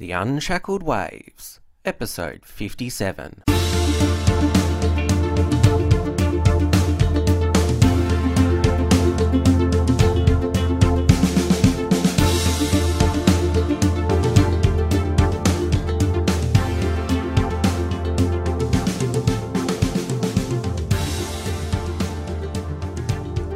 The Unshackled Waves, Episode 57.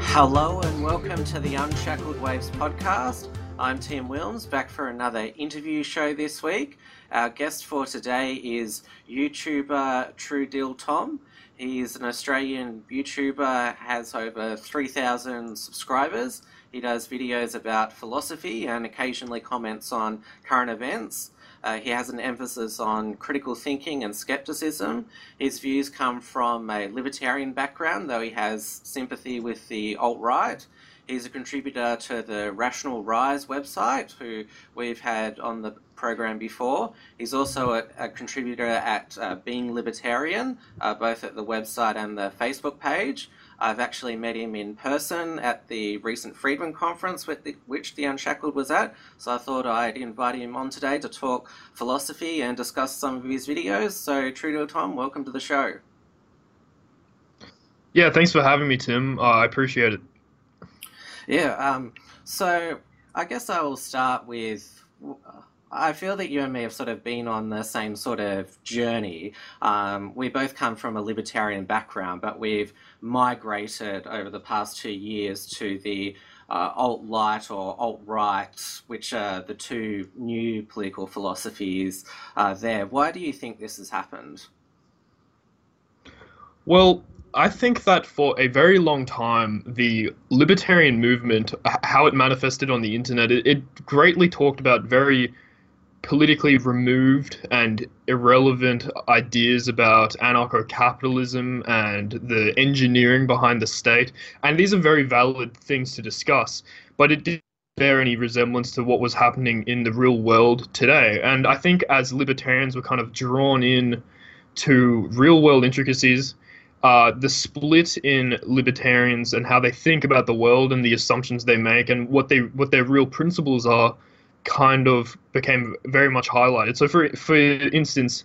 Hello and welcome to the Unshackled Waves podcast. I'm Tim Wilms, back for another interview show this week. Our guest for today is YouTuber TrueDilTom. He is an Australian YouTuber, has over 3,000 subscribers. He does videos about philosophy and occasionally comments on current events. Uh, he has an emphasis on critical thinking and skepticism. His views come from a libertarian background, though he has sympathy with the alt right. He's a contributor to the Rational Rise website, who we've had on the program before. He's also a, a contributor at uh, Being Libertarian, uh, both at the website and the Facebook page. I've actually met him in person at the recent Friedman conference with the, which The Unshackled was at, so I thought I'd invite him on today to talk philosophy and discuss some of his videos. So, TrueDilTom, welcome to the show. Yeah, thanks for having me, Tim. Uh, I appreciate it. Yeah, um, so I guess I will start with. I feel that you and me have sort of been on the same sort of journey. Um, we both come from a libertarian background, but we've migrated over the past two years to the uh, alt light or alt right, which are the two new political philosophies uh, there. Why do you think this has happened? Well, I think that for a very long time, the libertarian movement, how it manifested on the internet, it, it greatly talked about very politically removed and irrelevant ideas about anarcho capitalism and the engineering behind the state. And these are very valid things to discuss, but it didn't bear any resemblance to what was happening in the real world today. And I think as libertarians were kind of drawn in to real world intricacies, uh, the split in libertarians and how they think about the world and the assumptions they make and what they what their real principles are kind of became very much highlighted. So, for for instance,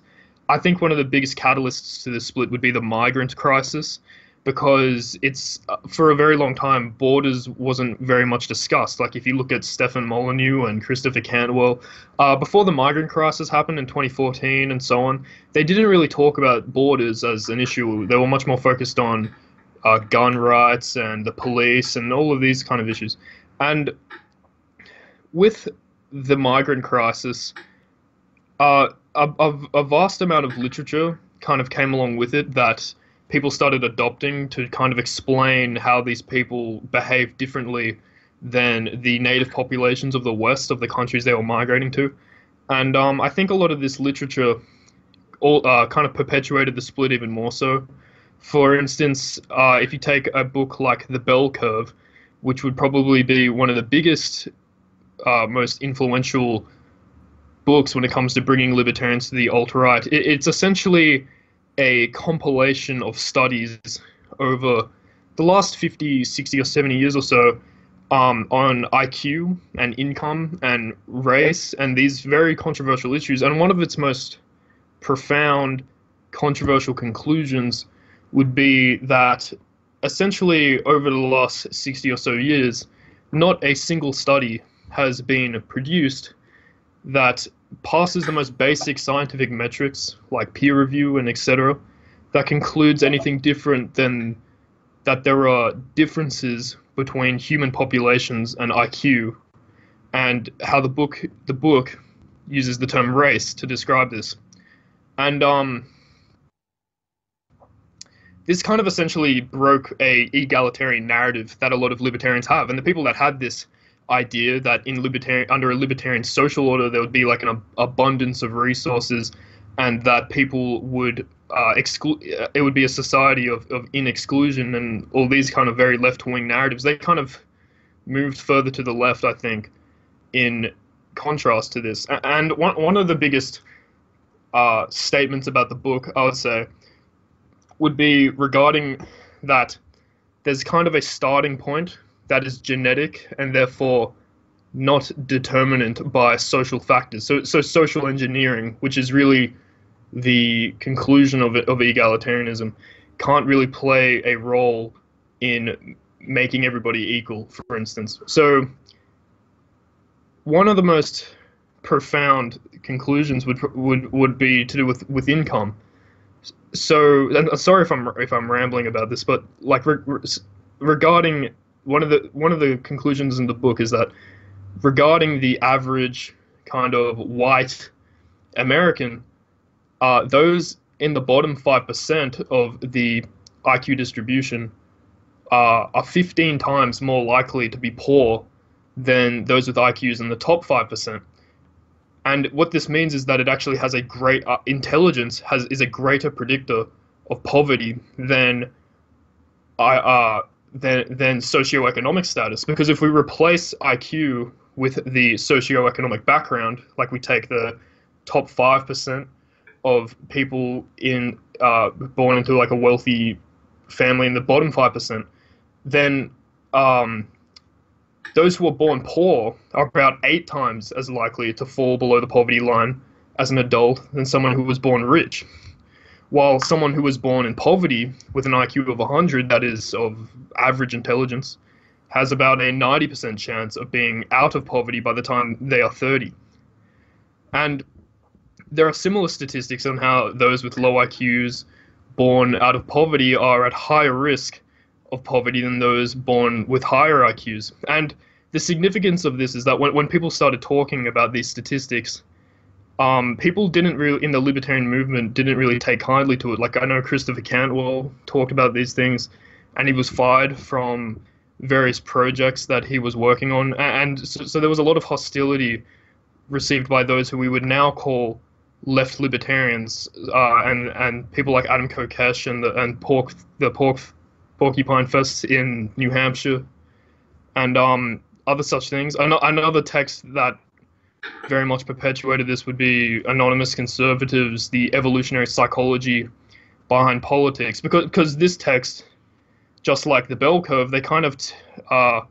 I think one of the biggest catalysts to the split would be the migrant crisis, because it's uh, for a very long time borders wasn't very much discussed. Like if you look at Stefan Molyneux and Christopher Cantwell, uh, before the migrant crisis happened in 2014 and so on, they didn't really talk about borders as an issue. They were much more focused on uh, gun rights and the police and all of these kind of issues. And with the migrant crisis, uh, a, a, a, vast amount of literature kind of came along with it that people started adopting to kind of explain how these people behave differently than the native populations of the West of the countries they were migrating to. And um, I think a lot of this literature all, uh, kind of perpetuated the split even more so. For instance, uh, if you take a book like The Bell Curve, which would probably be one of the biggest uh, most influential books when it comes to bringing libertarians to the alt right. It, it's essentially a compilation of studies over the last 50, 60, or 70 years or so um, on IQ and income and race and these very controversial issues. And one of its most profound controversial conclusions would be that essentially over the last 60 or so years, not a single study has been produced that passes the most basic scientific metrics like peer review and etc that concludes anything different than that there are differences between human populations and IQ and how the book the book uses the term race to describe this. And um this kind of essentially broke a egalitarian narrative that a lot of libertarians have and the people that had this idea that in libertarian under a libertarian social order there would be like an ab- abundance of resources and that people would uh, exclude it would be a society of, of in exclusion and all these kind of very left-wing narratives. They kind of moved further to the left i think in contrast to this. And one, one of the biggest uh, statements about the book i would say would be regarding that there's kind of a starting point that is genetic and therefore not determinant by social factors. So, so social engineering, which is really the conclusion of, of egalitarianism, can't really play a role in making everybody equal, for instance. So, one of the most profound conclusions would would would be to do with with income. So, sorry if I'm if I'm rambling about this, but like re- regarding one of the one of the conclusions in the book is that regarding the average kind of white American, uh, those in the bottom five percent of the IQ distribution uh, are 15 times more likely to be poor than those with IQs in the top 5%. And what this means is that it actually has a great uh, intelligence has is a greater predictor of poverty than I, uh, than than socioeconomic status. Because if we replace IQ with the socioeconomic background, like we take the top five percent of people in uh, born into like a wealthy family in the bottom five percent, then um, those who are born poor are about eight times as likely to fall below the poverty line as an adult than someone who was born rich. While someone who was born in poverty with an IQ of 100, that is, of average intelligence, has about a 90% chance of being out of poverty by the time they are 30. And there are similar statistics on how those with low IQs born out of poverty are at higher risk of poverty than those born with higher IQs. And the significance of this is that when, when people started talking about these statistics, um, people didn't really, in the libertarian movement, didn't really take kindly to it. Like, I know Christopher Cantwell talked about these things, and he was fired from various projects that he was working on. And so, so there was a lot of hostility received by those who we would now call left libertarians, uh, and and people like Adam Kokesh and the and Pork the Pork Porcupine Fest in New Hampshire, and um, other such things. Another text that very much perpetuated. This would be Anonymous Conservatives, the evolutionary psychology behind politics, because because this text, just like the bell curve, they kind of t- uh,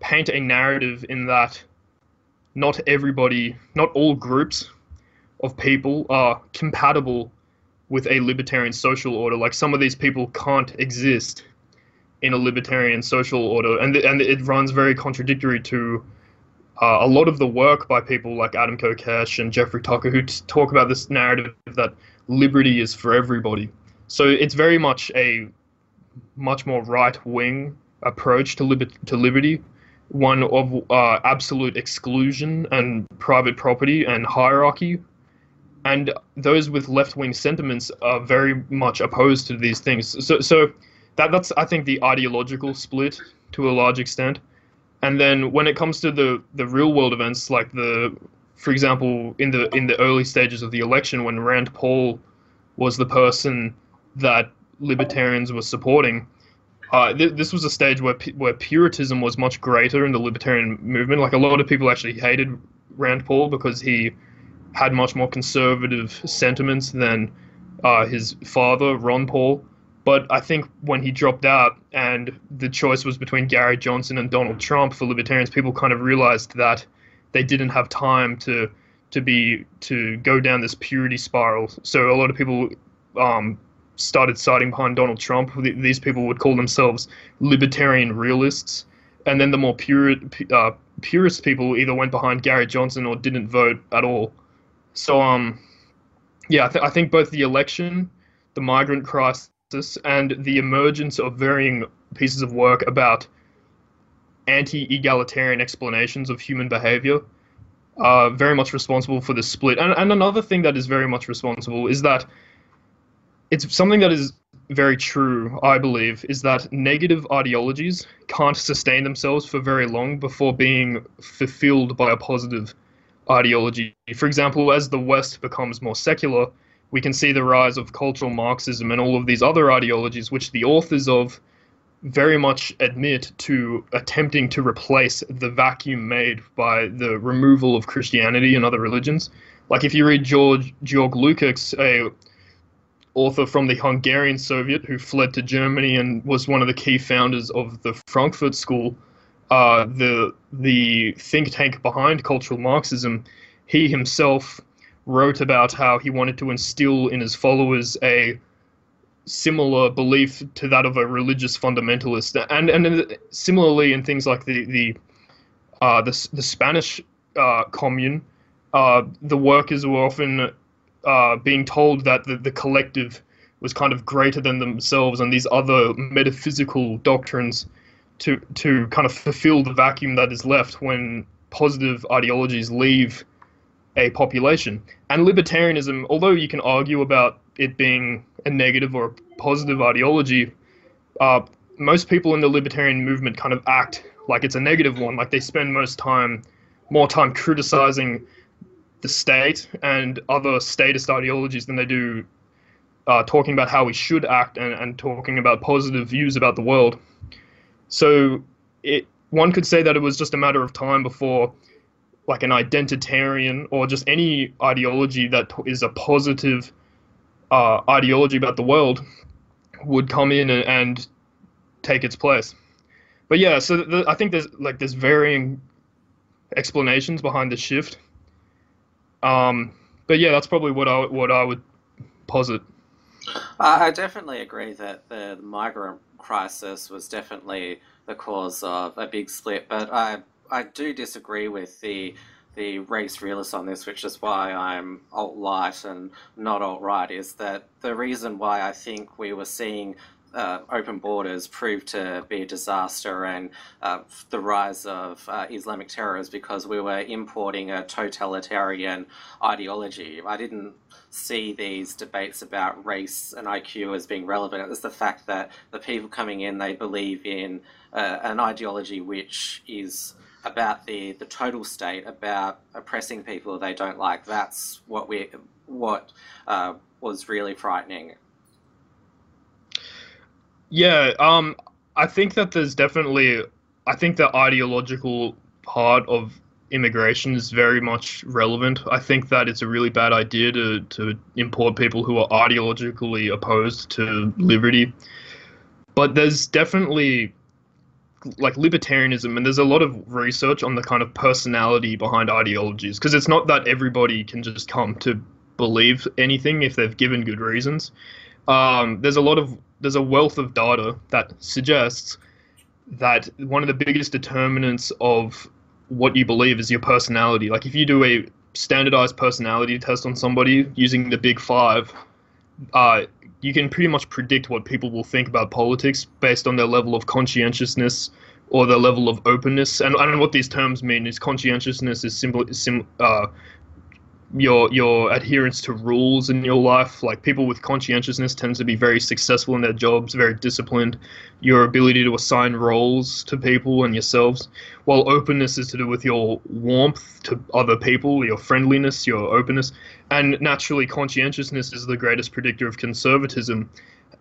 paint a narrative in that not everybody, not all groups of people are compatible with a libertarian social order. Like some of these people can't exist in a libertarian social order, and and it runs very contradictory to uh, a lot of the work by people like Adam Kokesh and Jeffrey Tucker, who t- talk about this narrative that liberty is for everybody. So it's very much a much more right wing approach to, liber- to liberty, one of uh, absolute exclusion and private property and hierarchy. And those with left wing sentiments are very much opposed to these things. So, so that that's I think the ideological split to a large extent. And then when it comes to the the real world events, like the, for example, in the in the early stages of the election, when Rand Paul was the person that libertarians were supporting, uh, th- this was a stage where where puritanism was much greater in the libertarian movement. Like a lot of people actually hated Rand Paul because he had much more conservative sentiments than uh, his father, Ron Paul. But I think when he dropped out and the choice was between Gary Johnson and Donald Trump for libertarians, people kind of realized that they didn't have time to to be to go down this purity spiral. So a lot of people um, started siding behind Donald Trump. These people would call themselves libertarian realists, and then the more pure uh, purist people either went behind Gary Johnson or didn't vote at all. So um, yeah, I, th- I think both the election, the migrant crisis and the emergence of varying pieces of work about anti egalitarian explanations of human behavior are very much responsible for the split. And, and another thing that is very much responsible is that it's something that is very true, I believe, is that negative ideologies can't sustain themselves for very long before being fulfilled by a positive ideology. For example, as the West becomes more secular, we can see the rise of cultural Marxism and all of these other ideologies, which the authors of very much admit to attempting to replace the vacuum made by the removal of Christianity and other religions. Like if you read George Georg Lukács, a author from the Hungarian Soviet who fled to Germany and was one of the key founders of the Frankfurt School, uh, the the think tank behind cultural Marxism, he himself wrote about how he wanted to instill in his followers a similar belief to that of a religious fundamentalist, and and similarly in things like the the uh, the, the Spanish uh, commune, uh, the workers were often uh, being told that the, the collective was kind of greater than themselves, and these other metaphysical doctrines to to kind of fulfill the vacuum that is left when positive ideologies leave a population. And libertarianism, although you can argue about it being a negative or a positive ideology, uh, most people in the libertarian movement kind of act like it's a negative one. Like they spend most time, more time criticizing the state and other statist ideologies than they do uh, talking about how we should act and, and talking about positive views about the world. So it one could say that it was just a matter of time before like an identitarian or just any ideology that is a positive uh, ideology about the world would come in and, and take its place. But yeah, so the, I think there's like there's varying explanations behind the shift. Um, but yeah, that's probably what I what I would posit. I definitely agree that the migrant crisis was definitely the cause of a big split, but I I do disagree with the the race realist on this, which is why I'm alt light and not alt right, is that the reason why I think we were seeing uh, open borders proved to be a disaster and uh, the rise of uh, Islamic terror is because we were importing a totalitarian ideology. I didn't see these debates about race and IQ as being relevant. It's the fact that the people coming in, they believe in uh, an ideology which is about the, the total state, about oppressing people they don't like. That's what we what uh, was really frightening. Yeah, um, I think that there's definitely, I think the ideological part of immigration is very much relevant. I think that it's a really bad idea to, to import people who are ideologically opposed to liberty. But there's definitely like libertarianism and there's a lot of research on the kind of personality behind ideologies because it's not that everybody can just come to believe anything if they've given good reasons. Um, there's a lot of there's a wealth of data that suggests that one of the biggest determinants of what you believe is your personality. Like if you do a standardized personality test on somebody using the big five uh, you can pretty much predict what people will think about politics based on their level of conscientiousness or their level of openness. And, I don't know what these terms mean is conscientiousness is simply sim, uh, your your adherence to rules in your life. Like people with conscientiousness tend to be very successful in their jobs, very disciplined. Your ability to assign roles to people and yourselves, while openness is to do with your warmth to other people, your friendliness, your openness, and naturally conscientiousness is the greatest predictor of conservatism.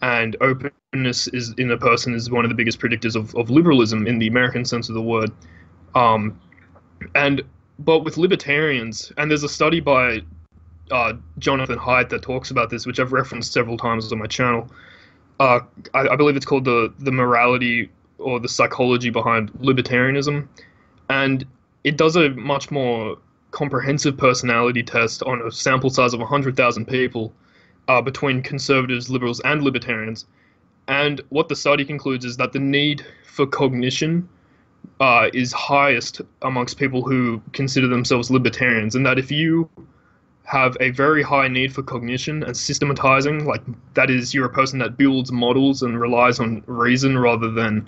And openness is in a person is one of the biggest predictors of, of liberalism in the American sense of the word. Um, and but with libertarians, and there's a study by uh, Jonathan Haidt that talks about this, which I've referenced several times on my channel. Uh, I, I, believe it's called the the morality or the psychology behind libertarianism, and it does a much more comprehensive personality test on a sample size of 100,000 people uh, between conservatives, liberals, and libertarians. And what the study concludes is that the need for cognition uh, is highest amongst people who consider themselves libertarians, and that if you have a very high need for cognition and systematizing, like that is, you're a person that builds models and relies on reason rather than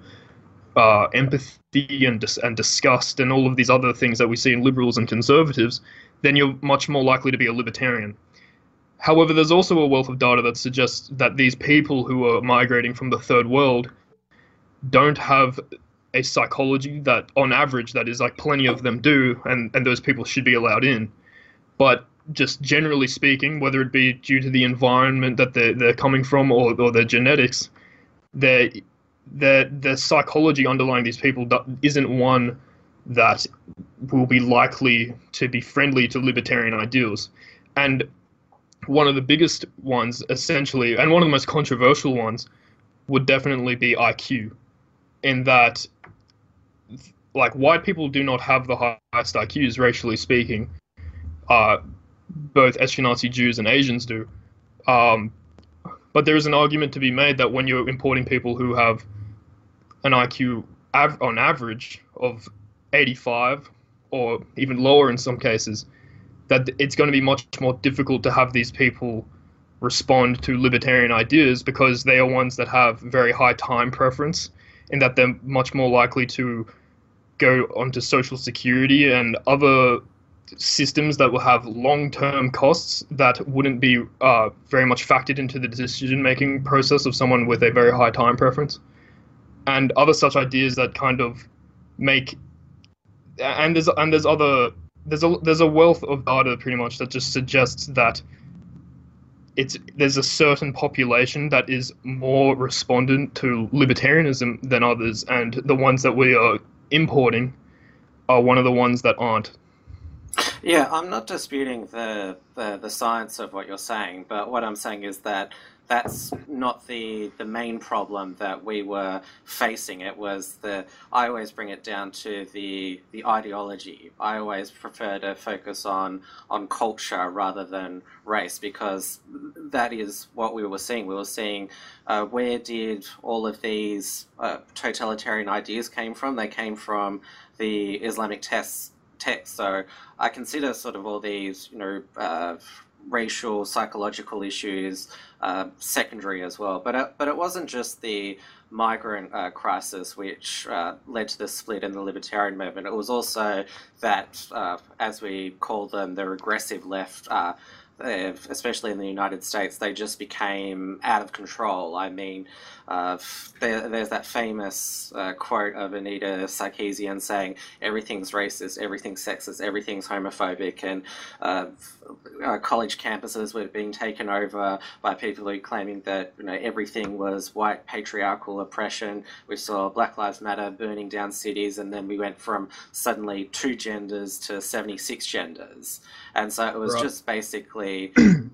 uh, empathy and dis- and disgust and all of these other things that we see in liberals and conservatives, then you're much more likely to be a libertarian. However, there's also a wealth of data that suggests that these people who are migrating from the third world don't have a psychology that on average that is like plenty of them do and and those people should be allowed in but just generally speaking whether it be due to the environment that they're, they're coming from or, or their genetics their the the psychology underlying these people isn't one that will be likely to be friendly to libertarian ideals and one of the biggest ones essentially and one of the most controversial ones would definitely be IQ in that like white people do not have the highest IQs racially speaking. Uh, both Ashkenazi Jews and Asians do. Um, but there is an argument to be made that when you're importing people who have an IQ av- on average of 85 or even lower in some cases, that it's going to be much more difficult to have these people respond to libertarian ideas because they are ones that have very high time preference in that they're much more likely to go onto social security and other systems that will have long-term costs that wouldn't be uh, very much factored into the decision-making process of someone with a very high time preference, and other such ideas that kind of make and there's and there's other there's a there's a wealth of data pretty much that just suggests that it's there's a certain population that is more respondent to libertarianism than others, and the ones that we are importing are one of the ones that aren't. Yeah, I'm not disputing the, the, the science of what you're saying, but what I'm saying is that that's not the the main problem that we were facing. It was the I always bring it down to the the ideology. I always prefer to focus on on culture rather than race because that is what we were seeing. We were seeing uh, where did all of these uh, totalitarian ideas came from? They came from the Islamic tests text. So I consider sort of all these, you know, uh, racial, psychological issues uh, secondary as well. But it, but it wasn't just the migrant uh, crisis which uh, led to the split in the libertarian movement. It was also that, uh, as we call them, the regressive left uh, especially in the United States, they just became out of control. I mean, uh, there, there's that famous uh, quote of Anita Sarkeesian saying, everything's racist, everything's sexist, everything's homophobic, and uh, uh, college campuses were being taken over by people who claiming that you know everything was white patriarchal oppression. We saw Black Lives Matter burning down cities, and then we went from suddenly two genders to 76 genders. And so it was right. just basically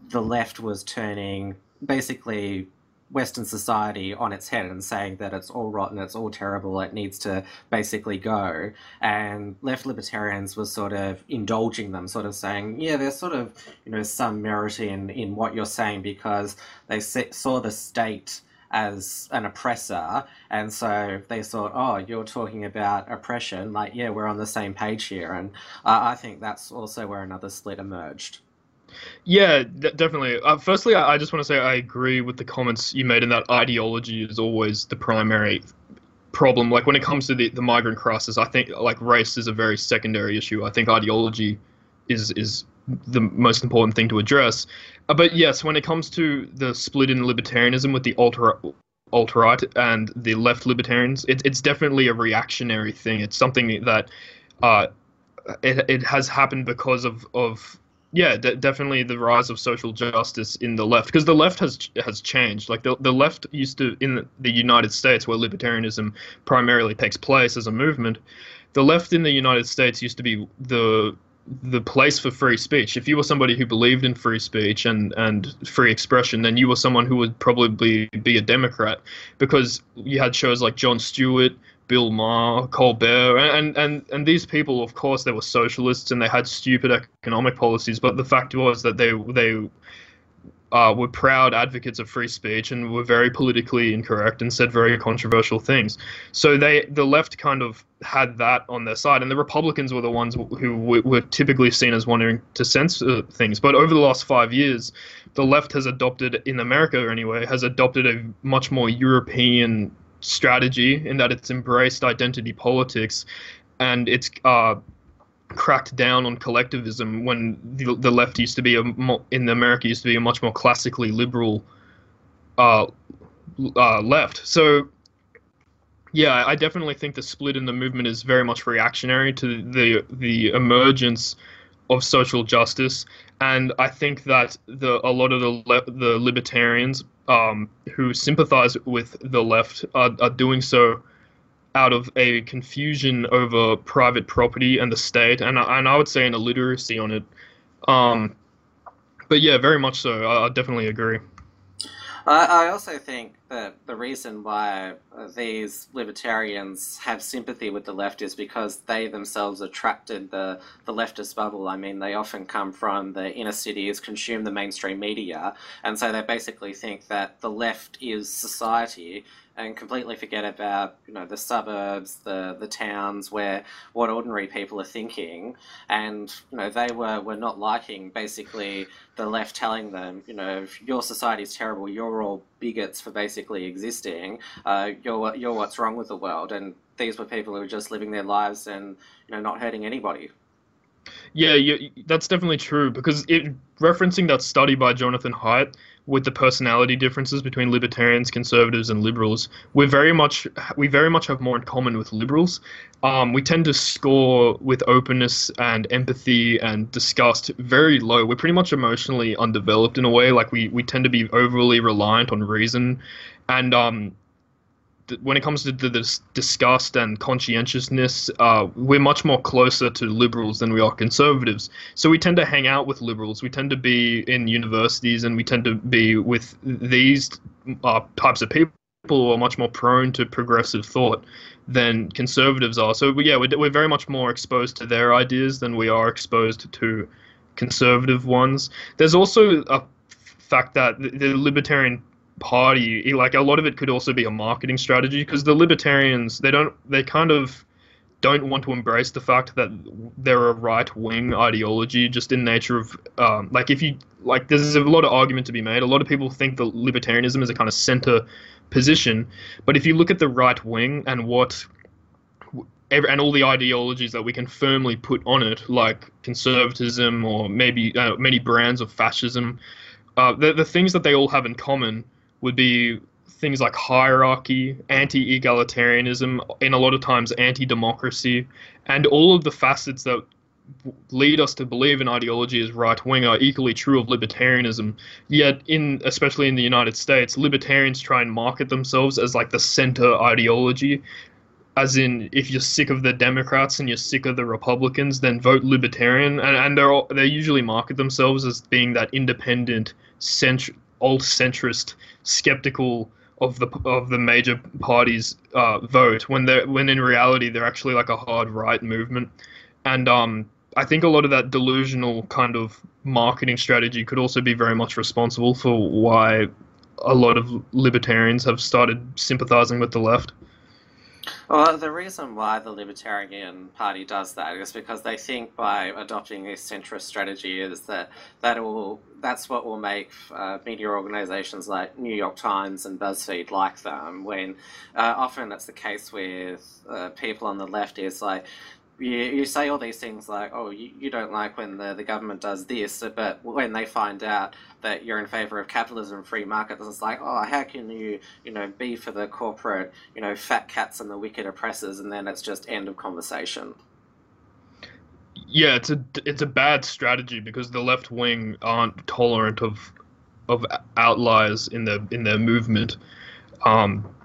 the left was turning basically Western society on its head and saying that it's all rotten, it's all terrible, it needs to basically go. And left libertarians were sort of indulging them, sort of saying, yeah, there's sort of you know some merit in in what you're saying because they saw the state as an oppressor, and so they thought, oh, you're talking about oppression, like yeah, we're on the same page here, and uh, I think that's also where another split emerged. Yeah, d- definitely. Uh, firstly, I, I just want to say I agree with the comments you made in that ideology is always the primary problem. Like when it comes to the, the migrant crisis, I think like race is a very secondary issue. I think ideology is is the most important thing to address. Uh, but yes, when it comes to the split in libertarianism with the ultra alt right and the left libertarians, it, it's definitely a reactionary thing. It's something that uh, it, it has happened because of, of yeah, de- definitely the rise of social justice in the left because the left has has changed. Like the the left used to in the United States, where libertarianism primarily takes place as a movement, the left in the United States used to be the the place for free speech. If you were somebody who believed in free speech and, and free expression, then you were someone who would probably be a Democrat because you had shows like Jon Stewart, Bill Maher, Colbert, and, and, and these people, of course, they were socialists and they had stupid economic policies. But the fact was that they they uh, were proud advocates of free speech and were very politically incorrect and said very controversial things. So they the left kind of had that on their side, and the Republicans were the ones who were typically seen as wanting to censor things. But over the last five years, the left has adopted, in America anyway, has adopted a much more European strategy in that it's embraced identity politics and it's uh, cracked down on collectivism when the, the left used to be a in America used to be a much more classically liberal uh, uh, left. So yeah, I definitely think the split in the movement is very much reactionary to the the emergence of social justice, and I think that the a lot of the the libertarians um, who sympathize with the left are, are doing so out of a confusion over private property and the state, and and I would say an illiteracy on it. Um, but yeah, very much so. I, I definitely agree. I, also think that the reason why uh, these libertarians have sympathy with the left is because they themselves in the, the leftist bubble. I mean, they often come from the inner cities, consume the mainstream media, and so they basically think that the left is society and completely forget about you know the suburbs, the the towns where what ordinary people are thinking, and you know they were were not liking basically the left telling them you know your society is terrible, you're all bigots for basically existing, uh, you're you're what's wrong with the world, and these were people who were just living their lives and you know not hurting anybody. Yeah, you, that's definitely true because it referencing that study by Jonathan Haidt with the personality differences between libertarians, conservatives, and liberals, we very much we very much have more in common with liberals. Um, we tend to score with openness and empathy and disgust very low. We're pretty much emotionally undeveloped in a way. Like we we tend to be overly reliant on reason, and um, when it comes to the, disgust and conscientiousness, uh, we're much more closer to liberals than we are conservatives. So we tend to hang out with liberals. We tend to be in universities, and we tend to be with these uh, types of people who are much more prone to progressive thought than conservatives are. So yeah, we're, we're very much more exposed to their ideas than we are exposed to conservative ones. There's also a fact that the libertarian party like a lot of it could also be a marketing strategy because the libertarians they don't they kind of don't want to embrace the fact that they're a right wing ideology just in nature of um, like if you like there's a lot of argument to be made. A lot of people think that libertarianism is a kind of center position but if you look at the right wing and what and all the ideologies that we can firmly put on it like conservatism or maybe uh, many brands of fascism uh, the, the things that they all have in common would be things like hierarchy, anti egalitarianism, and a lot of times anti democracy, and all of the facets that lead us to believe an ideology is right wing are equally true of libertarianism. Yet, in especially in the United States, libertarians try and market themselves as like the center ideology. As in, if you're sick of the Democrats and you're sick of the Republicans, then vote Libertarian. And, and they're all, they usually market themselves as being that independent, cent- alt centrist, skeptical of the of the major parties' uh, vote when they when in reality they're actually like a hard right movement, and um, I think a lot of that delusional kind of marketing strategy could also be very much responsible for why a lot of libertarians have started sympathizing with the left. Well, the reason why the Libertarian Party does that is because they think by adopting this centrist strategy is that that will that's what will make uh, media organizations like New York Times and BuzzFeed like them. When uh, often that's the case with uh, people on the left is like you, you say all these things like, oh, you, you don't like when the, the government does this, but when they find out that you're in favor of capitalism free markets, it's like, oh, how can you, you know, be for the corporate, you know, fat cats and the wicked oppressors, and then it's just end of conversation. Yeah, it's a it's a bad strategy because the left wing aren't tolerant of of outliers in their in their movement. Um,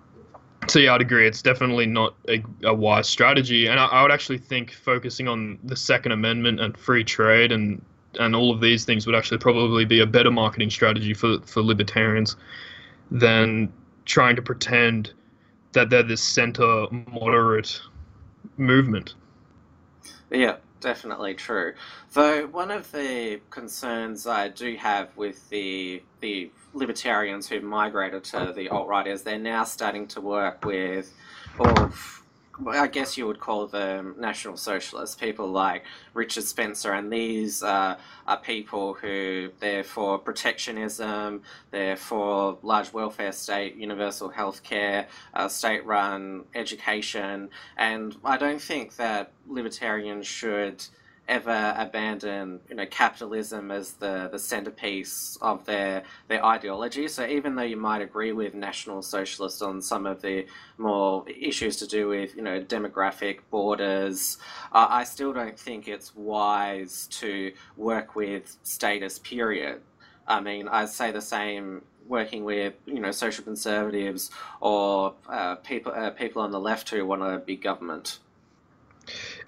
so yeah, I'd agree. It's definitely not a, a wise strategy, and I, I, would actually think focusing on the Second Amendment and free trade and and all of these things would actually probably be a better marketing strategy for for libertarians than trying to pretend that they're this center moderate movement. Yeah, definitely true. Though one of the concerns I do have with the the libertarians who migrated to the alt right is they're now starting to work with, or I guess you would call them national socialists, people like Richard Spencer, and these uh, are people who they're for protectionism, they're for large welfare state, universal health care, uh, state-run education, and I don't think that libertarians should ever abandon you know capitalism as the, the centerpiece of their their ideology. So even though you might agree with National Socialists on some of the more issues to do with you know demographic borders, uh, I still don't think it's wise to work with status. Period. I mean, I say the same working with you know social conservatives or uh, people uh, people on the left who want a big government.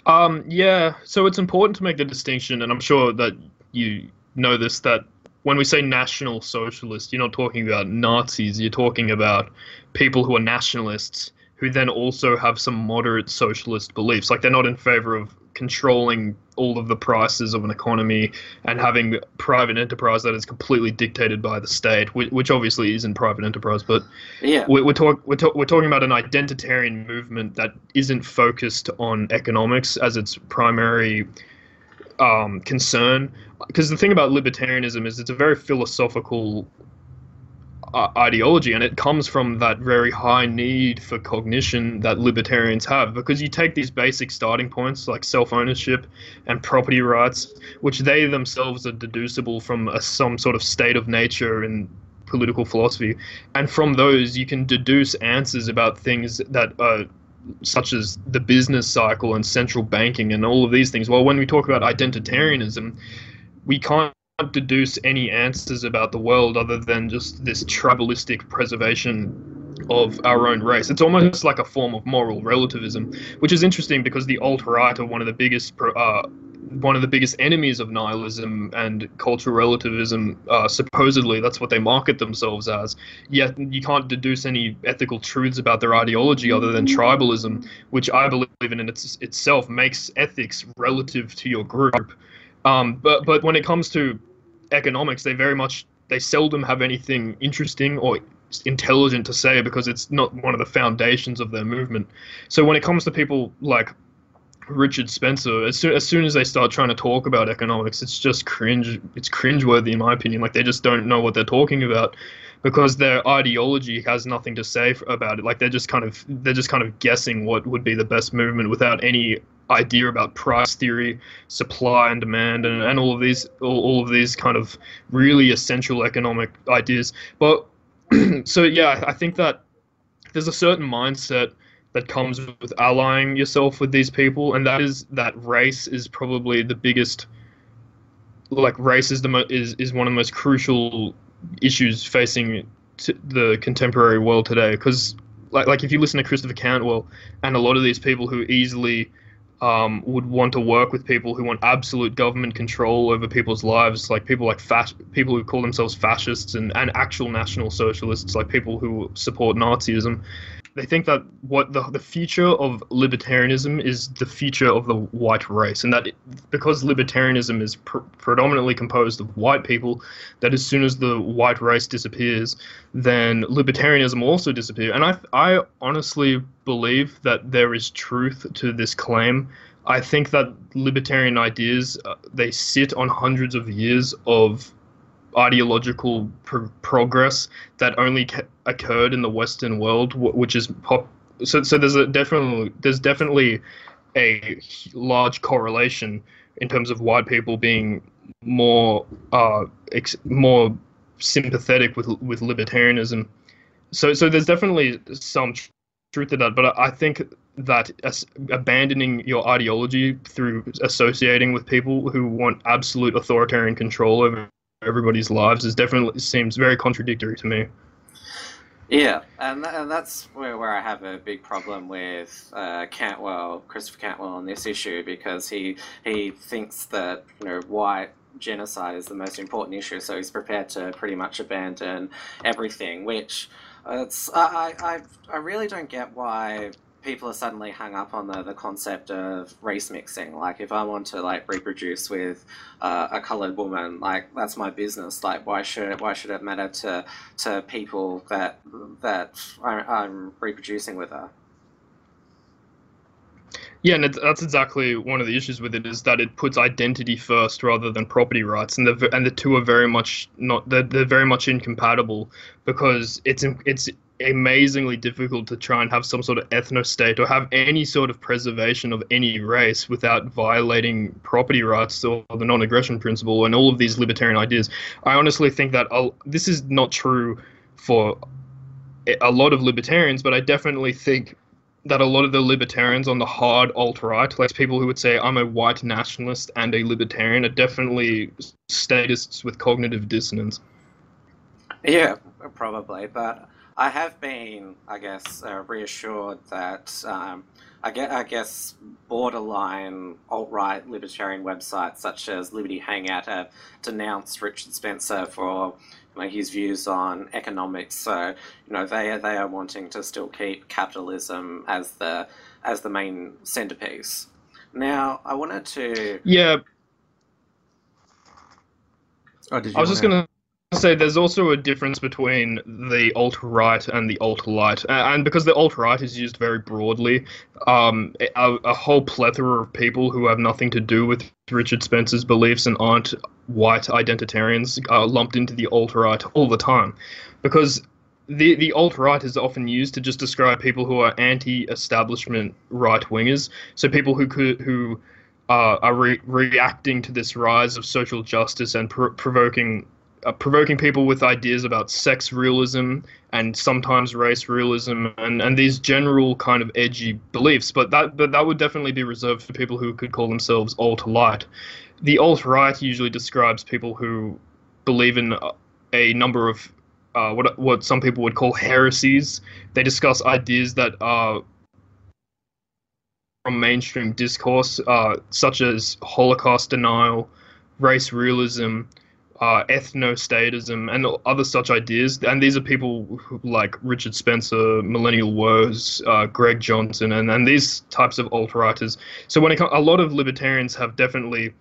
Um, yeah, so it's important to make the distinction, and I'm sure that you know this that when we say national socialist, you're not talking about Nazis. You're talking about people who are nationalists who then also have some moderate socialist beliefs. Like they're not in favor of controlling all of the prices of an economy and having private enterprise that is completely dictated by the state, which, obviously isn't private enterprise. But yeah, we're, we're, talk, we're, talk, we're talking about an identitarian movement that isn't focused on economics as its primary um, concern. Because the thing about libertarianism is it's a very philosophical Uh, ideology, and it comes from that very high need for cognition that libertarians have. Because you take these basic starting points like self ownership and property rights, which they themselves are deducible from a, some sort of state of nature in political philosophy, and from those you can deduce answers about things that are such as the business cycle and central banking and all of these things. Well, when we talk about identitarianism, we can't deduce any answers about the world other than just this tribalistic preservation of our own race. It's almost like a form of moral relativism, which is interesting because the alt right are one of the biggest uh, one of the biggest enemies of nihilism and cultural relativism. Uh, supposedly, that's what they market themselves as. Yet, you can't deduce any ethical truths about their ideology other than tribalism, which I believe in its, itself makes ethics relative to your group. Um, but but when it comes to economics, they very much they seldom have anything interesting or intelligent to say because it's not one of the foundations of their movement. So when it comes to people like Richard Spencer, as soon as soon as they start trying to talk about economics, it's just cringe. It's cringeworthy in my opinion. Like they just don't know what they're talking about because their ideology has nothing to say about it. Like they're just kind of they're just kind of guessing what would be the best movement without any idea about price theory, supply and demand, and, and all of these all, all of these kind of really essential economic ideas. But so yeah, I think that there's a certain mindset that comes with allying yourself with these people, and that is that race is probably the biggest. Like race is the mo- is is one of the most crucial issues facing the contemporary world today because like like if you listen to Christopher Cantwell and a lot of these people who easily um, would want to work with people who want absolute government control over people's lives, like people like fas- people who call themselves fascists and, and actual national socialists, like people who support Nazism they think that what the, the future of libertarianism is the future of the white race, and that it, because libertarianism is pr- predominantly composed of white people, that as soon as the white race disappears, then libertarianism also disappear. And I, I honestly believe that there is truth to this claim. I think that libertarian ideas uh, they sit on hundreds of years of ideological progress that only ca- occurred in the Western world, which is pop. So, so there's a definitely there's definitely a large correlation in terms of white people being more uh, ex- more sympathetic with with libertarianism. So, so there's definitely some truth to that, but I think that as abandoning your ideology through associating with people who want absolute authoritarian control over everybody's lives is definitely seems very contradictory to me. Yeah, and, and that's where, where I have a big problem with uh, Cantwell, Christopher Cantwell, on this issue because he he thinks that you know white genocide is the most important issue, so he's prepared to pretty much abandon everything. Which uh, it's I, I I really don't get why people are suddenly hung up on the, the concept of race mixing. Like, if I want to like reproduce with uh, a colored woman, like that's my business. Like, why should it, why should it matter to to people that that I'm reproducing with her? Yeah, and that's exactly one of the issues with it is that it puts identity first rather than property rights, and the and the two are very much not they're, they're very much incompatible because it's it's amazingly difficult to try and have some sort of ethno state or have any sort of preservation of any race without violating property rights or the non-aggression principle and all of these libertarian ideas. I honestly think that I'll, this is not true for a lot of libertarians, but I definitely think that a lot of the libertarians on the hard alt right, like people who would say I'm a white nationalist and a libertarian, are definitely statists with cognitive dissonance. Yeah, probably, but I have been, I guess, uh, reassured that um, I, guess, I guess borderline alt right libertarian websites such as Liberty Hangout have denounced Richard Spencer for you know, his views on economics. So you know they they are wanting to still keep capitalism as the as the main centerpiece. Now I wanted to yeah. Oh, I was just going to say there's also a difference between the alt right and the alt light, and because the alt right is used very broadly, um, a, a, whole plethora of people who have nothing to do with Richard Spencer's beliefs and aren't white identitarians are lumped into the alt right all the time, because the the alt right is often used to just describe people who are anti-establishment right wingers, so people who could who. Uh, are re- reacting to this rise of social justice and pr- provoking uh, provoking people with ideas about sex realism and sometimes race realism and, and these general kind of edgy beliefs. But that but that would definitely be reserved for people who could call themselves alt light. The alt right usually describes people who believe in a number of uh, what what some people would call heresies. They discuss ideas that are from mainstream discourse, uh, such as Holocaust denial, race realism, uh, ethnostatism, and other such ideas. And these are people like Richard Spencer, Millennial Woes, uh, Greg Johnson, and, and these types of alt writers. So when it, comes, a lot of libertarians have definitely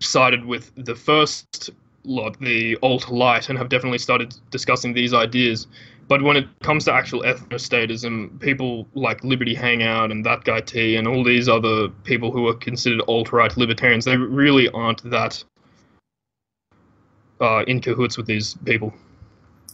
sided with the first lot, the alt light, and have definitely started discussing these ideas. But when it comes to actual ethnostatism, people like Liberty Hangout and that guy T and all these other people who are considered alt right libertarians, they really aren't that uh, in cahoots with these people.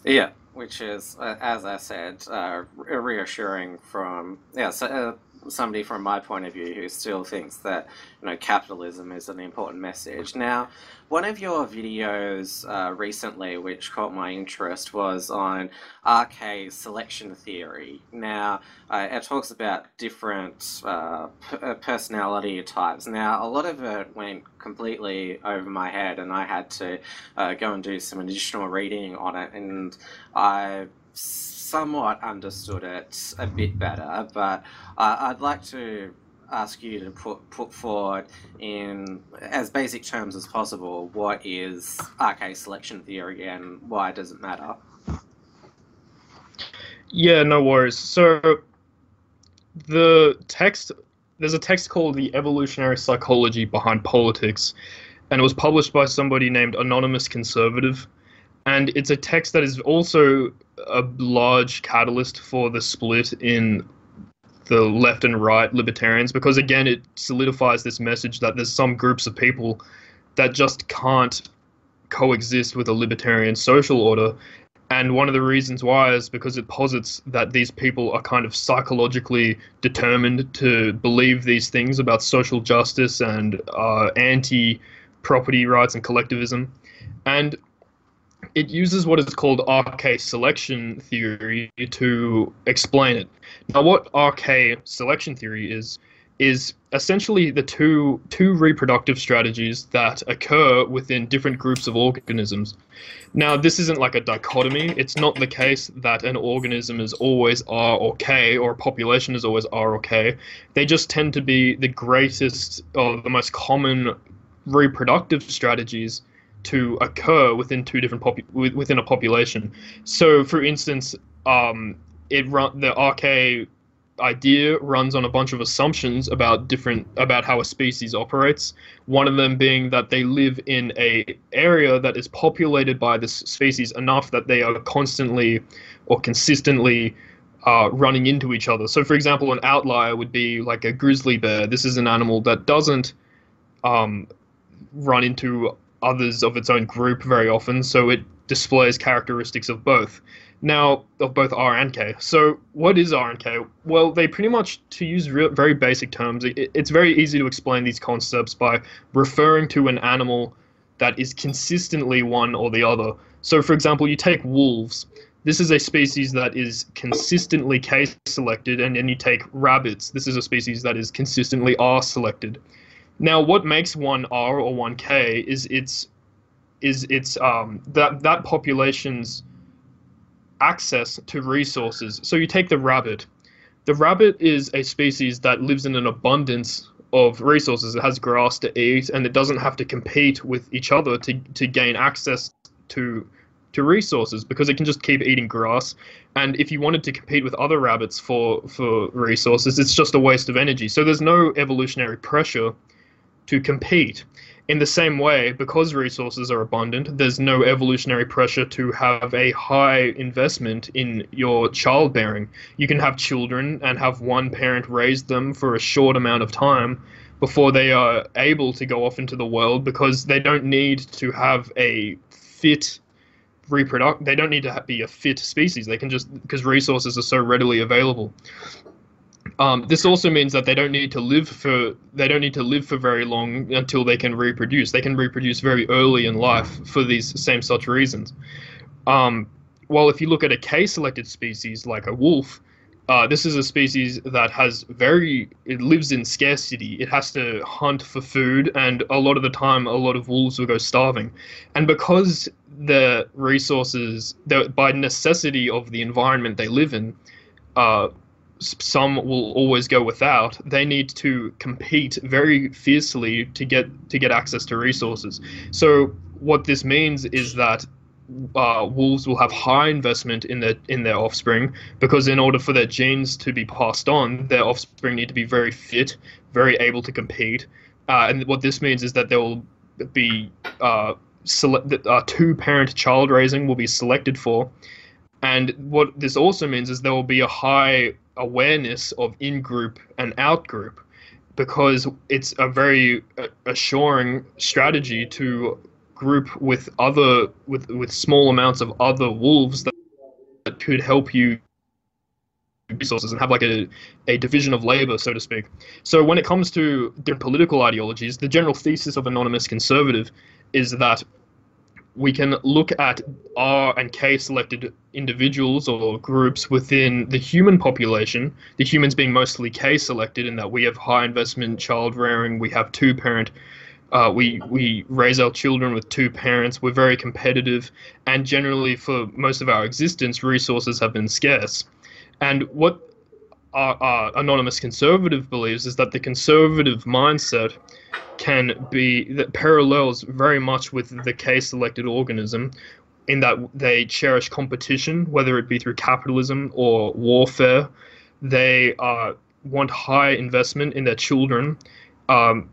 Yeah, which is, uh, as I said, uh, reassuring from yeah so, uh, somebody from my point of view who still thinks that you know capitalism is an important message. Now, one of your videos uh, recently, which caught my interest, was on RK selection theory. Now, uh, it talks about different uh, uh, personality types. Now, a lot of it went completely over my head, and I had to uh, go and do some additional reading on it, and I somewhat understood it a bit better, but uh, I'd like to ask you to put put forward in as basic terms as possible what is RK selection theory and why does it matter? Yeah, no worries. So the text there's a text called The Evolutionary Psychology Behind Politics and it was published by somebody named Anonymous Conservative and it's a text that is also a large catalyst for the split in the left and right libertarians because again it solidifies this message that there's some groups of people that just can't coexist with a libertarian social order and one of the reasons why is because it posits that these people are kind of psychologically determined to believe these things about social justice and uh, anti property rights and collectivism. And it uses what is called RK selection theory to explain it. Now, what RK selection theory is is essentially the two two reproductive strategies that occur within different groups of organisms. Now, this isn't like a dichotomy. It's not the case that an organism is always R or K or a population is always R or K. They just tend to be the greatest or the most common reproductive strategies to occur within two different popu- within a population. So, for instance, um, it run the RK idea runs on a bunch of assumptions about different about how a species operates. One of them being that they live in a area that is populated by this species enough that they are constantly or consistently uh, running into each other. So, for example, an outlier would be like a grizzly bear. This is an animal that doesn't um, run into others of its own group very often, so it displays characteristics of both. Now, of both R and K. So, what is R and K? Well, they pretty much, to use very basic terms, it, it's very easy to explain these concepts by referring to an animal that is consistently one or the other. So, for example, you take wolves. This is a species that is consistently K selected, and then you take rabbits. This is a species that is consistently R selected. Now, what makes one R or one K is its is its um that that population's access to resources. So you take the rabbit. The rabbit is a species that lives in an abundance of resources. It has grass to eat, and it doesn't have to compete with each other to, to gain access to to resources because it can just keep eating grass. And if you wanted to compete with other rabbits for for resources, it's just a waste of energy. So there's no evolutionary pressure to compete. In the same way, because resources are abundant, there's no evolutionary pressure to have a high investment in your childbearing. You can have children and have one parent raise them for a short amount of time before they are able to go off into the world because they don't need to have a fit reproduct they don't need to be a fit species they can just because resources are so readily available um, this also means that they don't need to live for they don't need to live for very long until they can reproduce. They can reproduce very early in life for these same such reasons. Um, while if you look at a K-selected species like a wolf, uh, this is a species that has very it lives in scarcity. It has to hunt for food, and a lot of the time, a lot of wolves will go starving. And because the resources, by necessity of the environment they live in, uh, some will always go without. They need to compete very fiercely to get to get access to resources. So what this means is that uh, wolves will have high investment in their in their offspring because in order for their genes to be passed on, their offspring need to be very fit, very able to compete. Uh, and what this means is that there will be uh, select uh, two parent child raising will be selected for. And what this also means is there will be a high awareness of in group and out group because it's a very uh, assuring strategy to group with other with with small amounts of other wolves that, that could help you resources and have like a, a division of labor so to speak. So when it comes to different political ideologies the general thesis of anonymous conservative is that we can look at R and K selected individuals or groups within the human population, the humans being mostly K selected in that we have high investment child rearing, we have two parent, uh, we, we raise our children with two parents, we're very competitive, and generally for most of our existence, resources have been scarce. And what our, our anonymous conservative believes is that the conservative mindset can be that parallels very much with the K selected organism in that they cherish competition, whether it be through capitalism or warfare. They uh, want high investment in their children, um,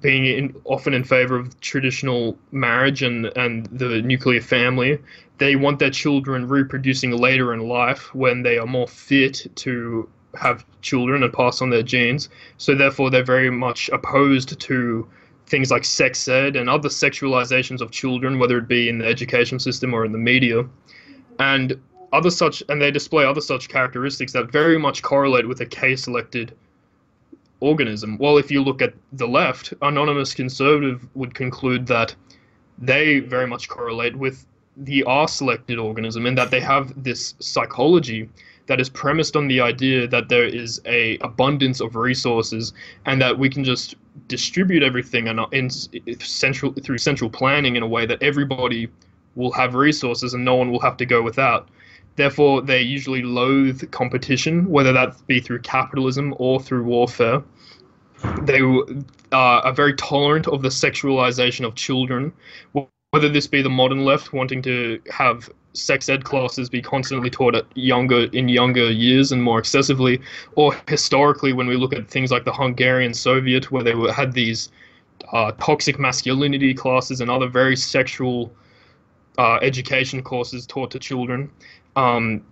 being in, often in favor of traditional marriage and, and the nuclear family. They want their children reproducing later in life when they are more fit to have children and pass on their genes. So therefore, they're very much opposed to things like sex ed and other sexualizations of children, whether it be in the education system or in the media, and other such, and they display other such characteristics that very much correlate with a K-selected organism. Well, if you look at the left, anonymous conservative would conclude that they very much correlate with the R-selected organism, in that they have this psychology that is premised on the idea that there is a abundance of resources and that we can just distribute everything in, in central through central planning in a way that everybody will have resources and no one will have to go without. Therefore, they usually loathe competition, whether that be through capitalism or through warfare. They uh, are very tolerant of the sexualization of children, whether this be the modern left wanting to have sex ed classes be constantly taught at younger in younger years and more excessively, or historically when we look at things like the Hungarian Soviet, where they were, had these uh, toxic masculinity classes and other very sexual uh, education courses taught to children. Um,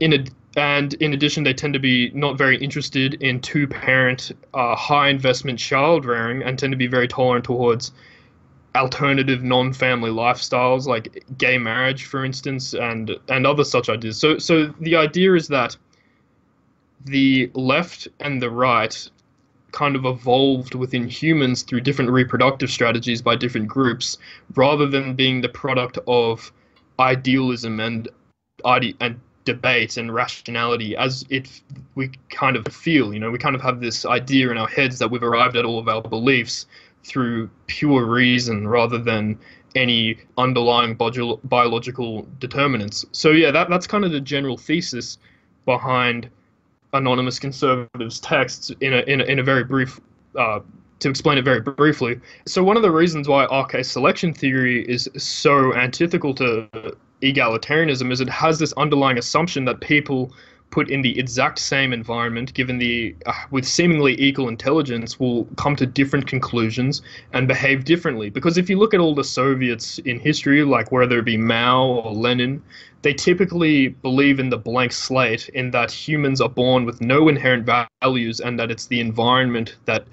in a, and in addition, they tend to be not very interested in two-parent, uh, high-investment child rearing, and tend to be very tolerant towards alternative non-family lifestyles like gay marriage for instance and and other such ideas. So so the idea is that the left and the right kind of evolved within humans through different reproductive strategies by different groups rather than being the product of idealism and ide- and debate and rationality as it we kind of feel you know? We kind of have this idea in our heads that we've arrived at all of our beliefs through pure reason rather than any underlying biological determinants. So yeah, that that's kind of the general thesis behind anonymous conservatives' texts in a in a, in a very brief. Uh, to explain it very briefly, so one of the reasons why RK selection theory is so antithetical to egalitarianism is it has this underlying assumption that people put in the exact same environment, given the uh, with seemingly equal intelligence, will come to different conclusions and behave differently. Because if you look at all the Soviets in history, like whether it be Mao or Lenin, they typically believe in the blank slate, in that humans are born with no inherent values, and that it's the environment that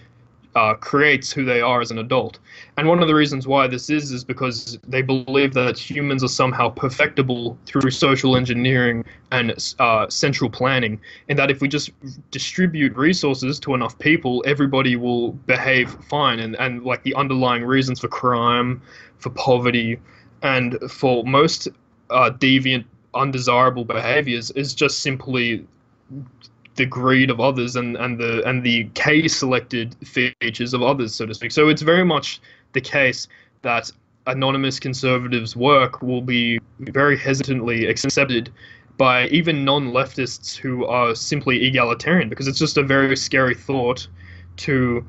uh, creates who they are as an adult. And one of the reasons why this is is because they believe that humans are somehow perfectible through social engineering and uh, central planning, and that if we just distribute resources to enough people, everybody will behave fine. And, and like the underlying reasons for crime, for poverty, and for most uh, deviant, undesirable behaviors is just simply the greed of others and, and the and the K selected features of others, so to speak. So it's very much the case that anonymous conservatives' work will be very hesitantly accepted by even non-leftists who are simply egalitarian, because it's just a very scary thought to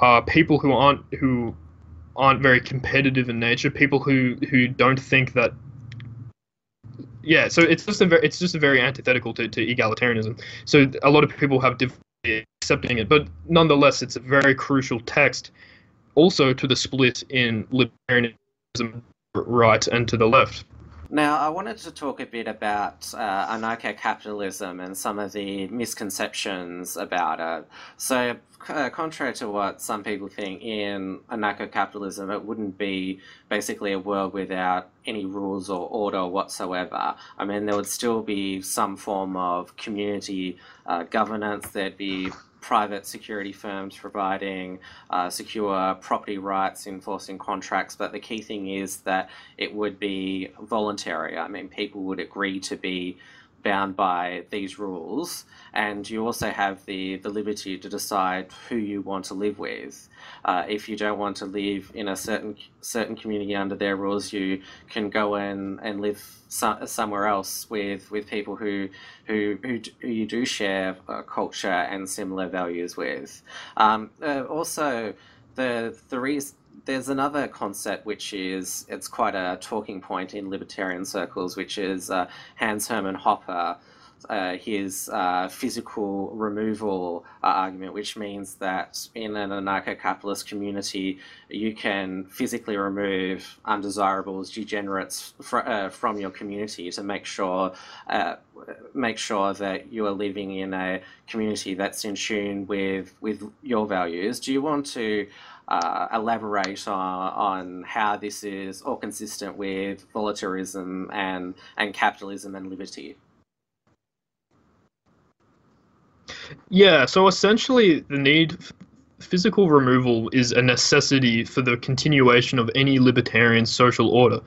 uh, people who aren't who aren't very competitive in nature, people who who don't think that yeah, so it's just a very, it's just a very antithetical to, to egalitarianism. So a lot of people have difficulty accepting it, but nonetheless, it's a very crucial text. Also, to the split in libertarianism, right and to the left. Now, I wanted to talk a bit about uh, anarcho-capitalism and some of the misconceptions about it. So, uh, contrary to what some people think, in anarcho-capitalism, it wouldn't be basically a world without any rules or order whatsoever. I mean, there would still be some form of community uh, governance. There'd be private security firms providing uh, secure property rights, enforcing contracts. But the key thing is that it would be voluntary. I mean, people would agree to be bound by these rules, and you also have the, the liberty to decide who you want to live with. Uh, if you don't want to live in a certain certain community under their rules, you can go in and live so, somewhere else with, with people who who, who, who you do share uh, culture and similar values with. Um, uh, also, the the reason there's another concept which is it's quite a talking point in libertarian circles, which is uh, Hans Hermann Hoppe. Uh, his uh, physical removal uh, argument, which means that in an anarcho-capitalist community, you can physically remove undesirables, degenerates fr- uh, from your community to make sure uh, make sure that you are living in a community that's in tune with with your values. Do you want to uh, elaborate on, on how this is all consistent with voluntarism and, and capitalism and liberty. Yeah, so essentially, the need physical removal is a necessity for the continuation of any libertarian social order.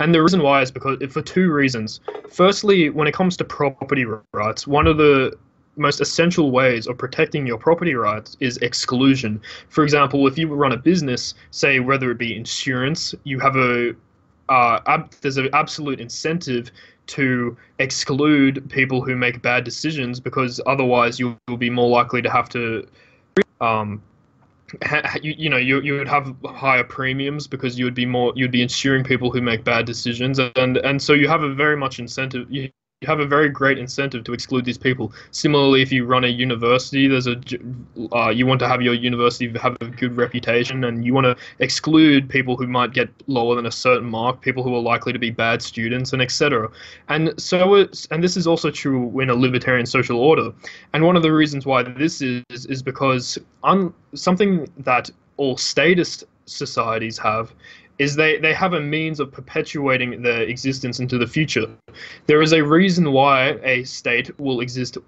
And the reason why is because for two reasons. Firstly, when it comes to property rights, one of the most essential ways of protecting your property rights is exclusion. For example, if you run a business, say whether it be insurance, you have a uh, ab- there's an absolute incentive to exclude people who make bad decisions because otherwise you will be more likely to have to um, ha- you, you know you, you would have higher premiums because you would be more you'd be insuring people who make bad decisions and and so you have a very much incentive you, you have a very great incentive to exclude these people. Similarly, if you run a university, there's a uh, you want to have your university have a good reputation, and you want to exclude people who might get lower than a certain mark, people who are likely to be bad students, and etc. And so it's and this is also true in a libertarian social order. And one of the reasons why this is is because un, something that all statist societies have is they, they have a means of perpetuating their existence into the future. There is a reason why a state will exist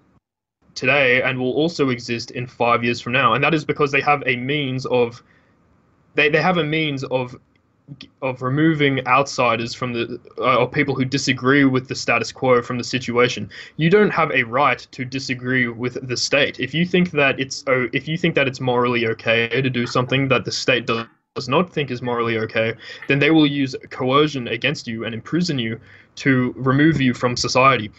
today and will also exist in five years from now, and that is because they have a means of they, they have a means of of removing outsiders from the uh, or people who disagree with the status quo from the situation. You don't have a right to disagree with the state. If you think that it's oh, if you think that it's morally okay to do something that the state does does not think is morally okay, then they will use coercion against you and imprison you to remove you from society.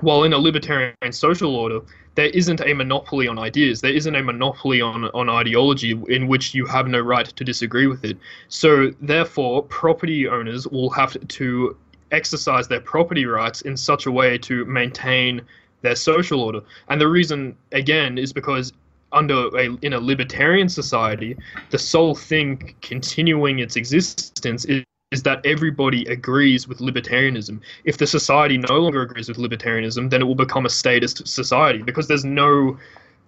While in a libertarian social order, there isn't a monopoly on ideas. There isn't a monopoly on, on ideology in which you have no right to disagree with it. So, therefore, property owners will have to exercise their property rights in such a way to maintain their social order. And the reason, again, is because under a in a libertarian society, the sole thing continuing its existence is is that everybody agrees with libertarianism. If the society no longer agrees with libertarianism, then it will become a statist society because there's no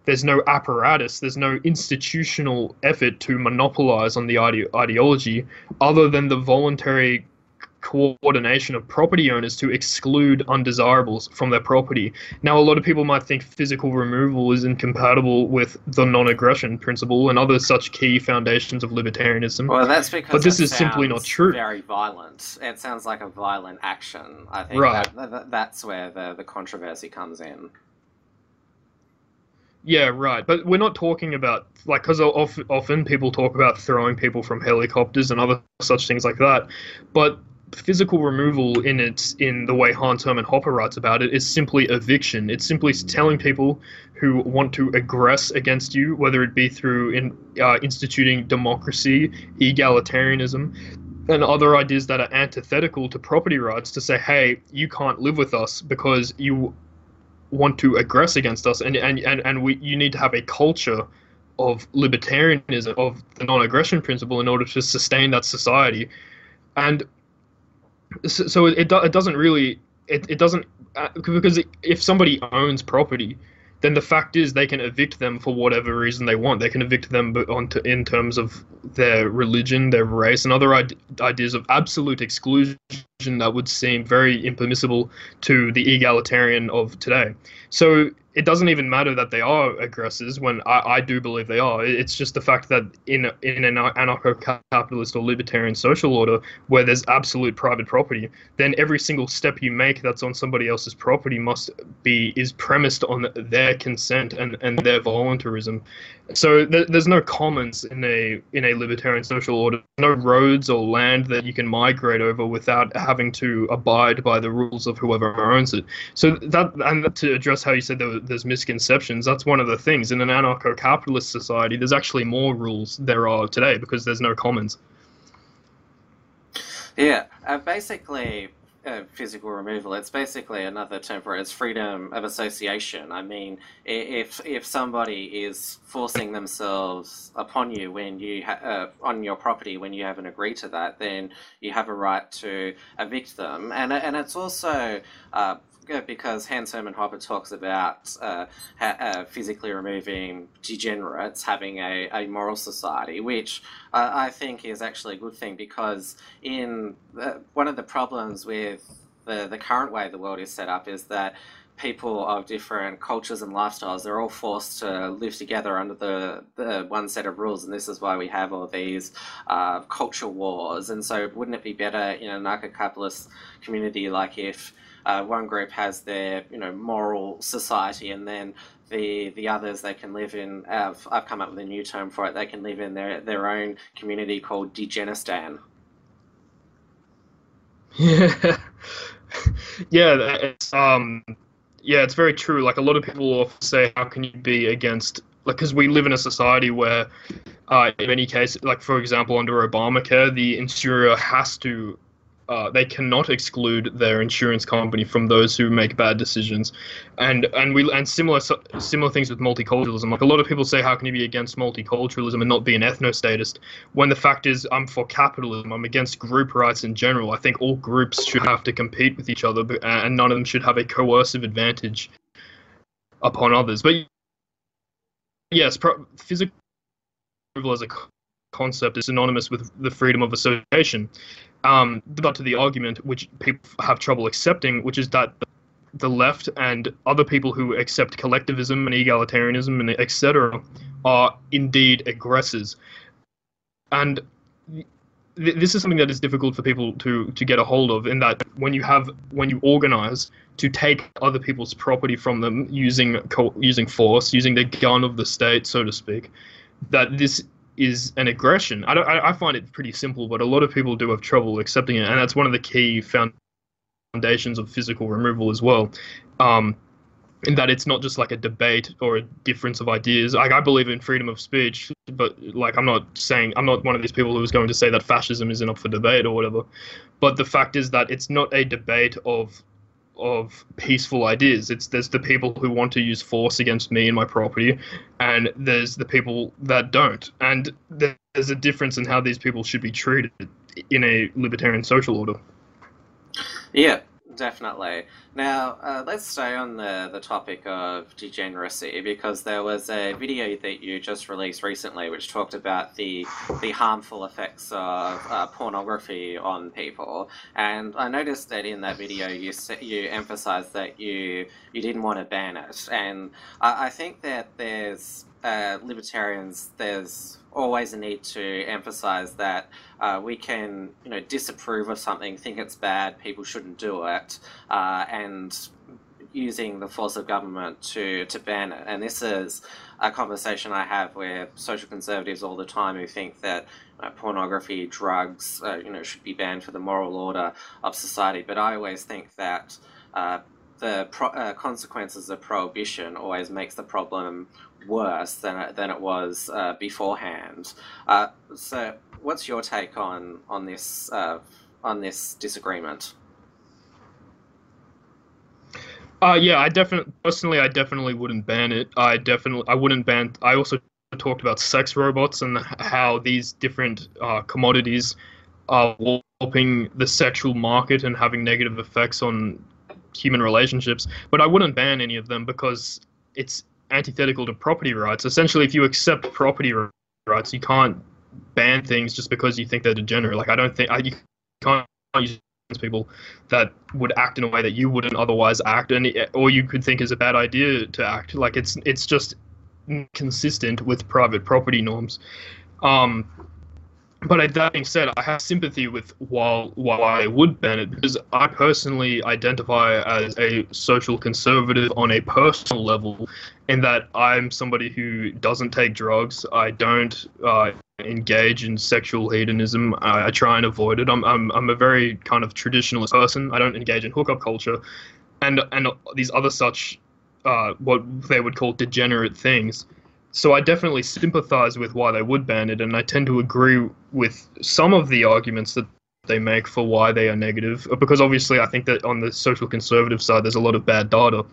there's no apparatus, there's no institutional effort to monopolize on the ide- ideology other than the voluntary coordination of property owners to exclude undesirables from their property. Now, a lot of people might think physical removal is incompatible with the non-aggression principle and other such key foundations of libertarianism. Well, that's because but this is simply not true. Very violent. It sounds like a violent action. I think right. that, that, that's where the the controversy comes in. Yeah, right. But we're not talking about like because often people talk about throwing people from helicopters and other such things like that, but physical removal in its in the way Hans Hermann Hoppe writes about it is simply eviction. It's simply telling people who want to aggress against you, whether it be through in, uh, instituting democracy, egalitarianism, and other ideas that are antithetical to property rights, to say, hey, you can't live with us because you want to aggress against us, and and and, and we you need to have a culture of libertarianism of the non-aggression principle in order to sustain that society and so, so it, it doesn't really it, it doesn't uh, because if somebody owns property then the fact is they can evict them for whatever reason they want. They can evict them on to, in terms of their religion, their race, and other ideas of absolute exclusion that would seem very impermissible to the egalitarian of today. So it doesn't even matter that they are aggressors when I, I do believe they are. It's just the fact that in in an anarcho-capitalist or libertarian social order where there's absolute private property, then every single step you make that's on somebody else's property must be is premised on their consent and, and their voluntarism. So th- there's no commons in a in a libertarian social order. No roads or land that you can migrate over without having to abide by the rules of whoever owns it. So that and to address how you said there, there's misconceptions, that's one of the things in an anarcho-capitalist society. There's actually more rules there are today because there's no commons. Yeah, uh, basically, uh, physical removal. It's basically another term for it. It's freedom of association. I mean, if if somebody is forcing themselves upon you when you uh, on your property when you haven't agreed to that, then you have a right to evict them. And and it's also uh, because Hans Hermann Hoppe talks about uh, uh, physically removing degenerates having a, a moral society, which uh, I think is actually a good thing because in one of the problems with the, the current way the world is set up is that people of different cultures and lifestyles they're all forced to live together under the, the one set of rules and this is why we have all these uh, culture wars. And so wouldn't it be better in an anarcho-capitalist community like if uh, one group has their you know moral society, and then the the others they can live in. I've, I've come up with a new term for it. They can live in their their own community called Degenistan. Yeah, yeah, it's um, yeah, it's very true. Like a lot of people often say, how can you be against like because we live in a society where uh, in many cases like for example under obamacare the insurer has to uh, they cannot exclude their insurance company from those who make bad decisions, and and we and similar similar things with multiculturalism. Like a lot of people say, how can you be against multiculturalism and not be an ethnostatist? When the fact is, I'm for capitalism. I'm against group rights in general. I think all groups should have to compete with each other, and none of them should have a coercive advantage upon others. But yes, pro- physical as a concept is synonymous with the freedom of association um, got to the argument which people have trouble accepting, which is that the left and other people who accept collectivism and egalitarianism and etc. are indeed aggressors. And th- this is something that is difficult for people to, to get a hold of in that when you have when you organize to take other people's property from them using using force, using the gun of the state, so to speak, that this is an aggression. I, I, I find it pretty simple, but a lot of people do have trouble accepting it, and that's one of the key foundations of physical removal as well. Um, in that it's not just like a debate or a difference of ideas. Like I believe in freedom of speech, but like I'm not saying I'm not one of these people who is going to say that fascism isn't up for debate or whatever. But the fact is that it's not a debate of of peaceful ideas. It's there's the people who want to use force against me and my property, and there's the people that don't. And there's a difference in how these people should be treated in a libertarian social order. Yeah, definitely. Now, uh, let's stay on the, the topic of degeneracy because there was a video that you just released recently which talked about the the harmful effects of uh, pornography on people. And I noticed that in that video you you emphasized that you you didn't want to ban it. And I, I think that there's uh, libertarians there's always a need to emphasize that uh, we can, you know, disapprove of something, think it's bad, people shouldn't do it, uh, and using the force of government to, to ban it. And this is a conversation I have with social conservatives all the time who think that uh, pornography, drugs, uh, you know, should be banned for the moral order of society. But I always think that uh, the pro- uh, consequences of prohibition always makes the problem worse than than it was uh, beforehand. Uh, so, what's your take on on this uh, on this disagreement? Uh, yeah, I definitely personally, I definitely wouldn't ban it. I definitely, I wouldn't ban. I also talked about sex robots and how these different uh, commodities are warping the sexual market and having negative effects on human relationships. But I wouldn't ban any of them because it's antithetical to property rights. Essentially, if you accept property rights, you can't ban things just because you think they're degenerate. Like I don't think I, you can't use people that would act in a way that you wouldn't otherwise act, and or you could think is a bad idea to act. Like it's it's just consistent with private property norms. Um, but that being said, I have sympathy with while why I would ban it because I personally identify as a social conservative on a personal level, in that I'm somebody who doesn't take drugs. I don't uh, engage in sexual hedonism. I, I, try and avoid it. I'm, I'm I'm a very kind of traditionalist person. I don't engage in hookup culture, and and these other such uh, what they would call degenerate things so I definitely sympathize with why they would ban it, and I tend to agree with some of the arguments that they make for why they are negative. Because obviously, I think that on the social conservative side, there's a lot of bad data.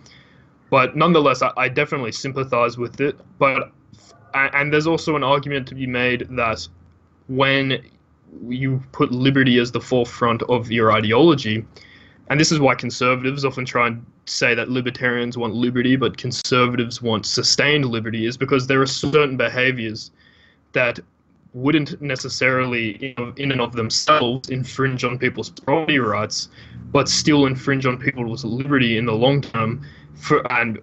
But nonetheless, I, I definitely sympathize with it. But and there's also an argument to be made that when you put liberty as the forefront of your ideology, and this is why conservatives often try and say that libertarians want liberty, but conservatives want sustained liberty, is because there are certain behaviors that wouldn't necessarily, in and of themselves, infringe on people's property rights, but still infringe on people's liberty in the long term. For and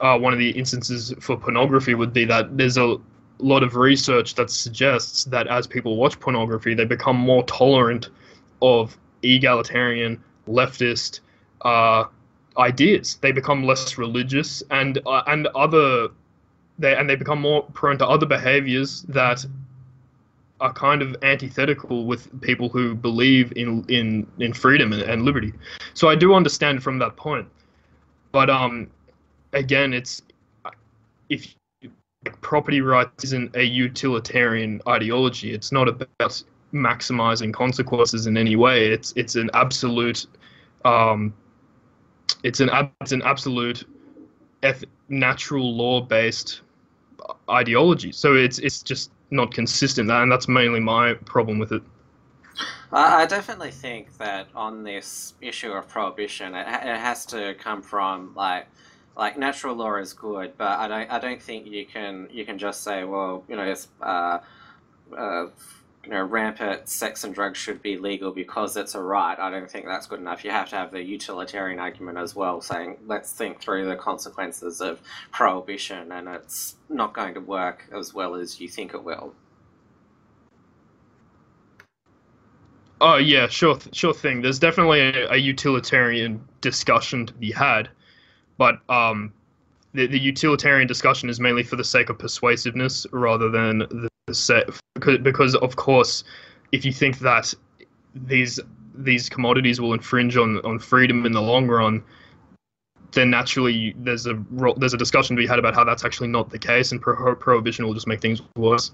uh, one of the instances for pornography would be that there's a lot of research that suggests that as people watch pornography, they become more tolerant of egalitarian, leftist, uh, ideas. They become less religious and uh, and other they and they become more prone to other behaviors that are kind of antithetical with people who believe in in in freedom and, and liberty. So I do understand from that point, but um, again, it's if property rights isn't a utilitarian ideology. It's not about maximizing consequences in any way. It's it's an absolute um, it's an it's an absolute eth- natural law based ideology. So it's it's just not consistent, and that's mainly my problem with it. I definitely think that on this issue of prohibition, it, it has to come from like like natural law is good, but I don't I don't think you can you can just say well you know it's uh, uh, you know, rampant sex and drugs should be legal because it's a right. I don't think that's good enough. You have to have the utilitarian argument as well, saying let's think through the consequences of prohibition, and it's not going to work as well as you think it will. Oh yeah, sure, sure thing. There's definitely a, a utilitarian discussion to be had, but um, the, the utilitarian discussion is mainly for the sake of persuasiveness rather than the say because, because of course, if you think that these these commodities will infringe on on freedom in the long run, then naturally there's a there's a discussion to be had about how that's actually not the case, and pro- prohibition will just make things worse.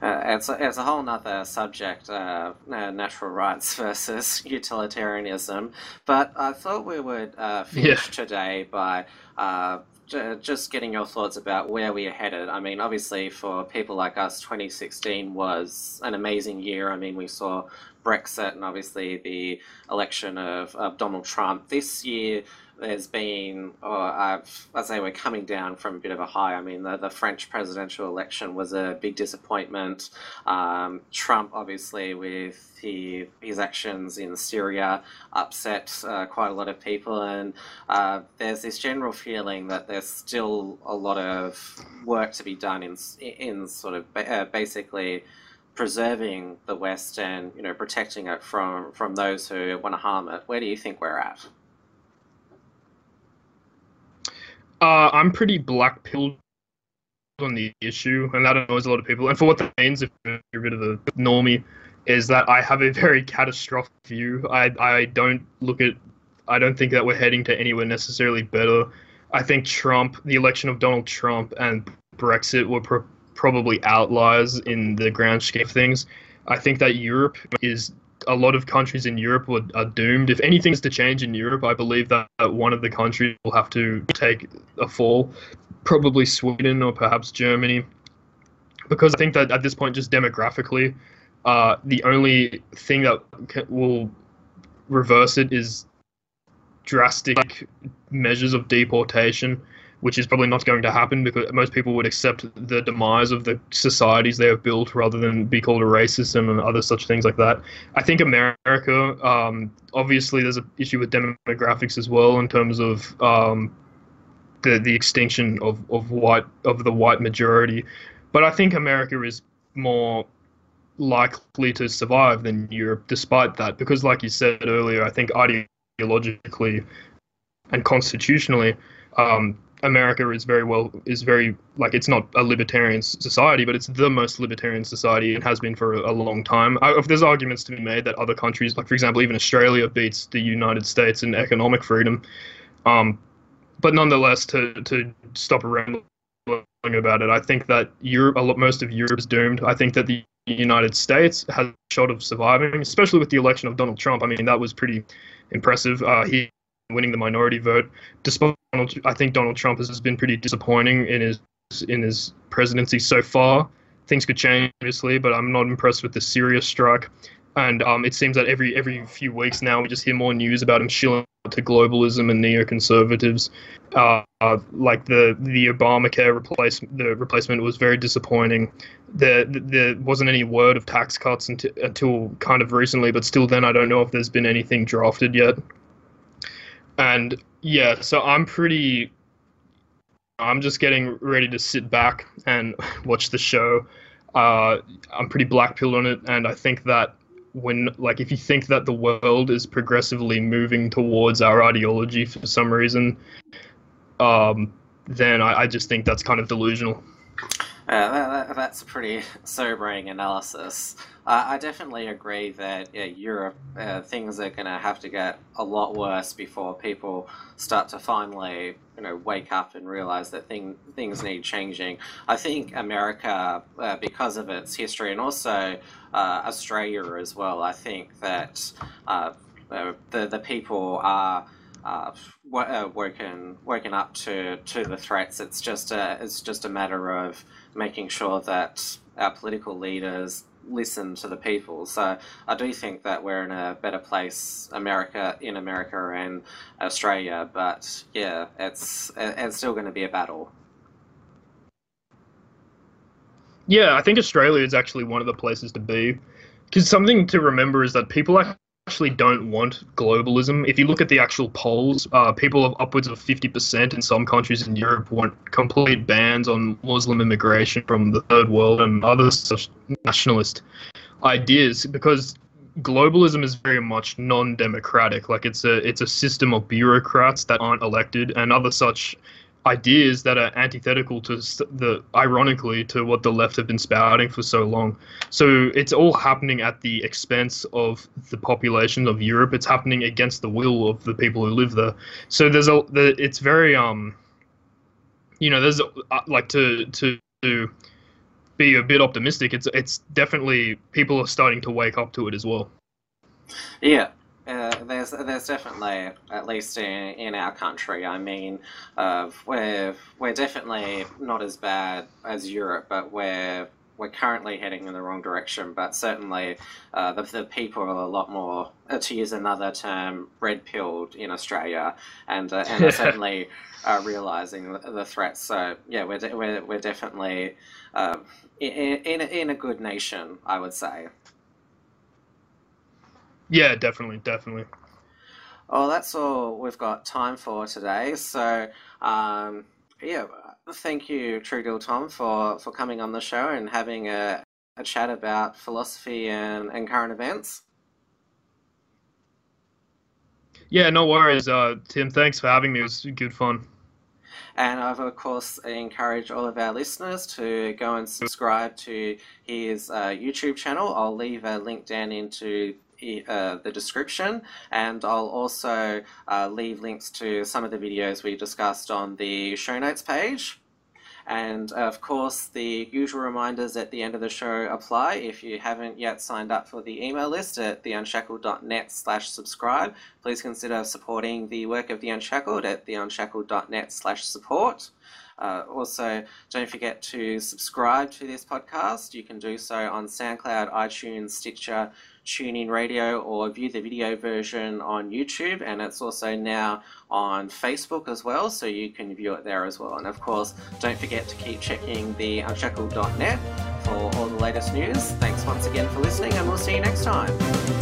Uh, it's, a, it's a whole other subject, uh, uh, natural rights versus utilitarianism. But I thought we would uh, finish yeah. today by uh, just getting your thoughts about where we are headed. I mean, obviously, for people like us, 2016 was an amazing year. I mean, we saw Brexit and obviously the election of, of Donald Trump. This year, there's been, oh, I've, I say we're coming down from a bit of a high. I mean, the, the French presidential election was a big disappointment. Um, Trump, obviously, with he, his actions in Syria, upset uh, quite a lot of people. And uh, there's this general feeling that there's still a lot of work to be done in, in sort of uh, basically preserving the West and you know protecting it from from those who want to harm it. Where do you think we're at? Uh, I'm pretty black pilled on the issue, and that annoys a lot of people. And for what that means, if you're a bit of a normie, is that I have a very catastrophic view. I I don't look at, I don't think that we're heading to anywhere necessarily better. I think Trump, the election of Donald Trump, and Brexit were pro- probably outliers in the grand scheme of things. I think that Europe is a lot of countries in Europe are doomed. If anything is to change in Europe, I believe that one of the countries will have to take a fall, probably Sweden or perhaps Germany, because I think that at this point, just demographically, uh, the only thing that will reverse it is drastic measures of deportation which is probably not going to happen because most people would accept the demise of the societies they have built rather than be called a racist and other such things like that. I think America, um, obviously, there's an issue with demographics as well in terms of um, the the extinction of, of white of the white majority, but I think America is more likely to survive than Europe, despite that, because like you said earlier, I think ideologically and constitutionally. Um, America is very well is very like it's not a libertarian society, but it's the most libertarian society and has been for a, a long time. I, if there's arguments to be made that other countries, like for example, even Australia beats the United States in economic freedom, um, but nonetheless, to to stop around about it, I think that Europe, a lot, most of Europe is doomed. I think that the United States has a shot of surviving, especially with the election of Donald Trump. I mean, that was pretty impressive. Uh, he winning the minority vote, despite Donald, I think Donald Trump has been pretty disappointing in his in his presidency so far. Things could change, obviously, but I'm not impressed with the Syria strike. And um, it seems that every every few weeks now we just hear more news about him shilling to globalism and neoconservatives. Uh, uh, like the the Obamacare replacement, the replacement was very disappointing. There, there wasn't any word of tax cuts until, until kind of recently, but still, then I don't know if there's been anything drafted yet. And yeah, so I'm pretty. I'm just getting ready to sit back and watch the show. Uh, I'm pretty black pilled on it, and I think that when, like, if you think that the world is progressively moving towards our ideology for some reason, um, then I, I just think that's kind of delusional. Uh, that, that's a pretty sobering analysis. Uh, I definitely agree that yeah, Europe, uh, things are going to have to get a lot worse before people start to finally, you know, wake up and realize that thing, things need changing. I think America, uh, because of its history, and also uh, Australia as well, I think that uh, the the people are. Uh, woken woken up to, to the threats. It's just a it's just a matter of making sure that our political leaders listen to the people. So I do think that we're in a better place, America in America and Australia. But yeah, it's it's still going to be a battle. Yeah, I think Australia is actually one of the places to be. Because something to remember is that people actually don't want globalism. If you look at the actual polls, uh, people of upwards of 50% in some countries in Europe want complete bans on Muslim immigration from the third world and other such nationalist ideas because globalism is very much non-democratic. Like it's a it's a system of bureaucrats that aren't elected and other such ideas that are antithetical to the ironically to what the left have been spouting for so long. So it's all happening at the expense of the population of Europe. It's happening against the will of the people who live there. So there's a the, it's very um you know there's uh, like to to to be a bit optimistic. It's it's definitely people are starting to wake up to it as well. Yeah, uh, there's there's definitely at least in, in our country. I mean, uh, we're we're definitely not as bad as Europe, but we're we're currently heading in the wrong direction. But certainly, uh, the, the people are a lot more, uh, to use another term, red pilled in Australia, and uh, and certainly uh, realizing the, the, threats. So yeah, we're de- we're, we're definitely in, in in a good nation, I would say. Yeah, definitely, definitely. Well, that's all we've got time for today. So, um, yeah, thank you, TrueDilTom, for, for coming on the show and having a, a chat about philosophy and, and current events. Yeah, no worries, uh, Tim. Thanks for having me. It was good fun. And I've, of course, encouraged all of our listeners to go and subscribe to his uh, YouTube channel. I'll leave a link down into uh, the description, and I'll also uh, leave links to some of the videos we discussed on the show notes page. And of course, the usual reminders at the end of the show apply. If you haven't yet signed up for the email list at theunshackled.net slash subscribe, please consider supporting the work of The Unshackled at theunshackled.net slash support. Uh, also, don't forget to subscribe to this podcast. You can do so on SoundCloud, iTunes, Stitcher, TuneIn Radio or view the video version on YouTube, and it's also now on Facebook as well, so you can view it there as well. And of course, don't forget to keep checking the unshackled.net for all the latest news. Thanks once again for listening, and we'll see you next time.